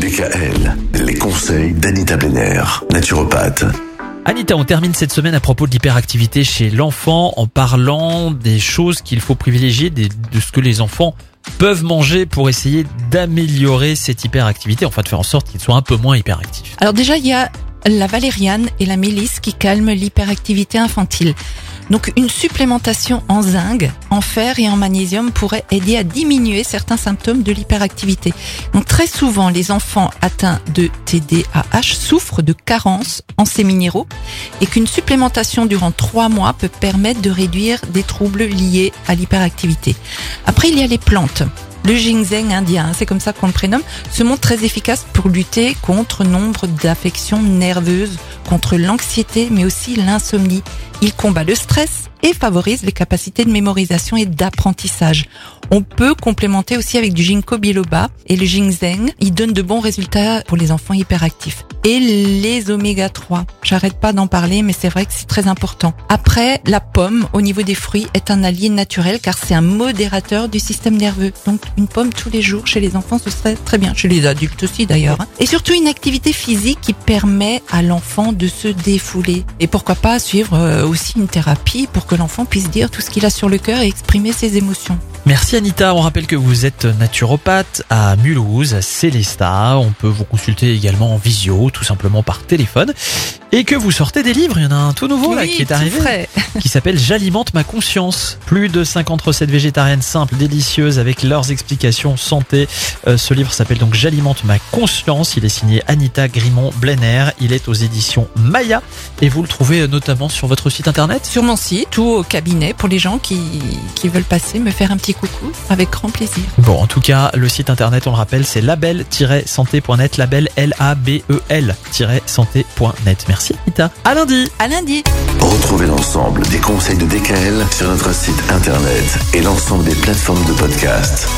DKL, les conseils d'Anita Benner, naturopathe. Anita, on termine cette semaine à propos de l'hyperactivité chez l'enfant en parlant des choses qu'il faut privilégier, de ce que les enfants peuvent manger pour essayer d'améliorer cette hyperactivité, enfin de faire en sorte qu'ils soient un peu moins hyperactifs. Alors déjà, il y a la valériane et la mélisse qui calment l'hyperactivité infantile. Donc une supplémentation en zinc, en fer et en magnésium pourrait aider à diminuer certains symptômes de l'hyperactivité. Donc très souvent, les enfants atteints de TDAH souffrent de carences en ces minéraux et qu'une supplémentation durant trois mois peut permettre de réduire des troubles liés à l'hyperactivité. Après, il y a les plantes. Le ginseng indien, c'est comme ça qu'on le prénomme, se montre très efficace pour lutter contre nombre d'affections nerveuses, contre l'anxiété, mais aussi l'insomnie. Il combat le stress et favorise les capacités de mémorisation et d'apprentissage. On peut complémenter aussi avec du ginkgo biloba et le ginseng. Il donne de bons résultats pour les enfants hyperactifs. Et les oméga 3. J'arrête pas d'en parler, mais c'est vrai que c'est très important. Après, la pomme, au niveau des fruits, est un allié naturel car c'est un modérateur du système nerveux. Donc, une pomme tous les jours chez les enfants, ce serait très bien. Chez les adultes aussi, d'ailleurs. hein. Et surtout, une activité physique qui permet à l'enfant de se défouler. Et pourquoi pas suivre euh, aussi une thérapie pour que l'enfant puisse dire tout ce qu'il a sur le cœur et exprimer ses émotions. Merci Anita, on rappelle que vous êtes naturopathe à Mulhouse, à Célestat. On peut vous consulter également en visio, tout simplement par téléphone. Et que vous sortez des livres, il y en a un tout nouveau là Oui, qui est arrivé. frais. qui s'appelle J'alimente ma conscience. Plus de 50 recettes végétariennes simples, délicieuses, avec leurs explications santé. Euh, ce livre s'appelle donc J'alimente ma conscience. Il est signé Anita Grimont Blenner. Il est aux éditions Maya et vous le trouvez euh, notamment sur votre site internet? Sur mon site ou au cabinet pour les gens qui, qui veulent passer me faire un petit coucou avec grand plaisir. Bon, en tout cas, le site internet, on le rappelle, c'est label-santé.net, label L-A-B-E-L-santé.net. Merci Anita. À lundi. À lundi. Retrouvez l'ensemble des conseils de DKL sur notre site internet et l'ensemble des plateformes de podcast.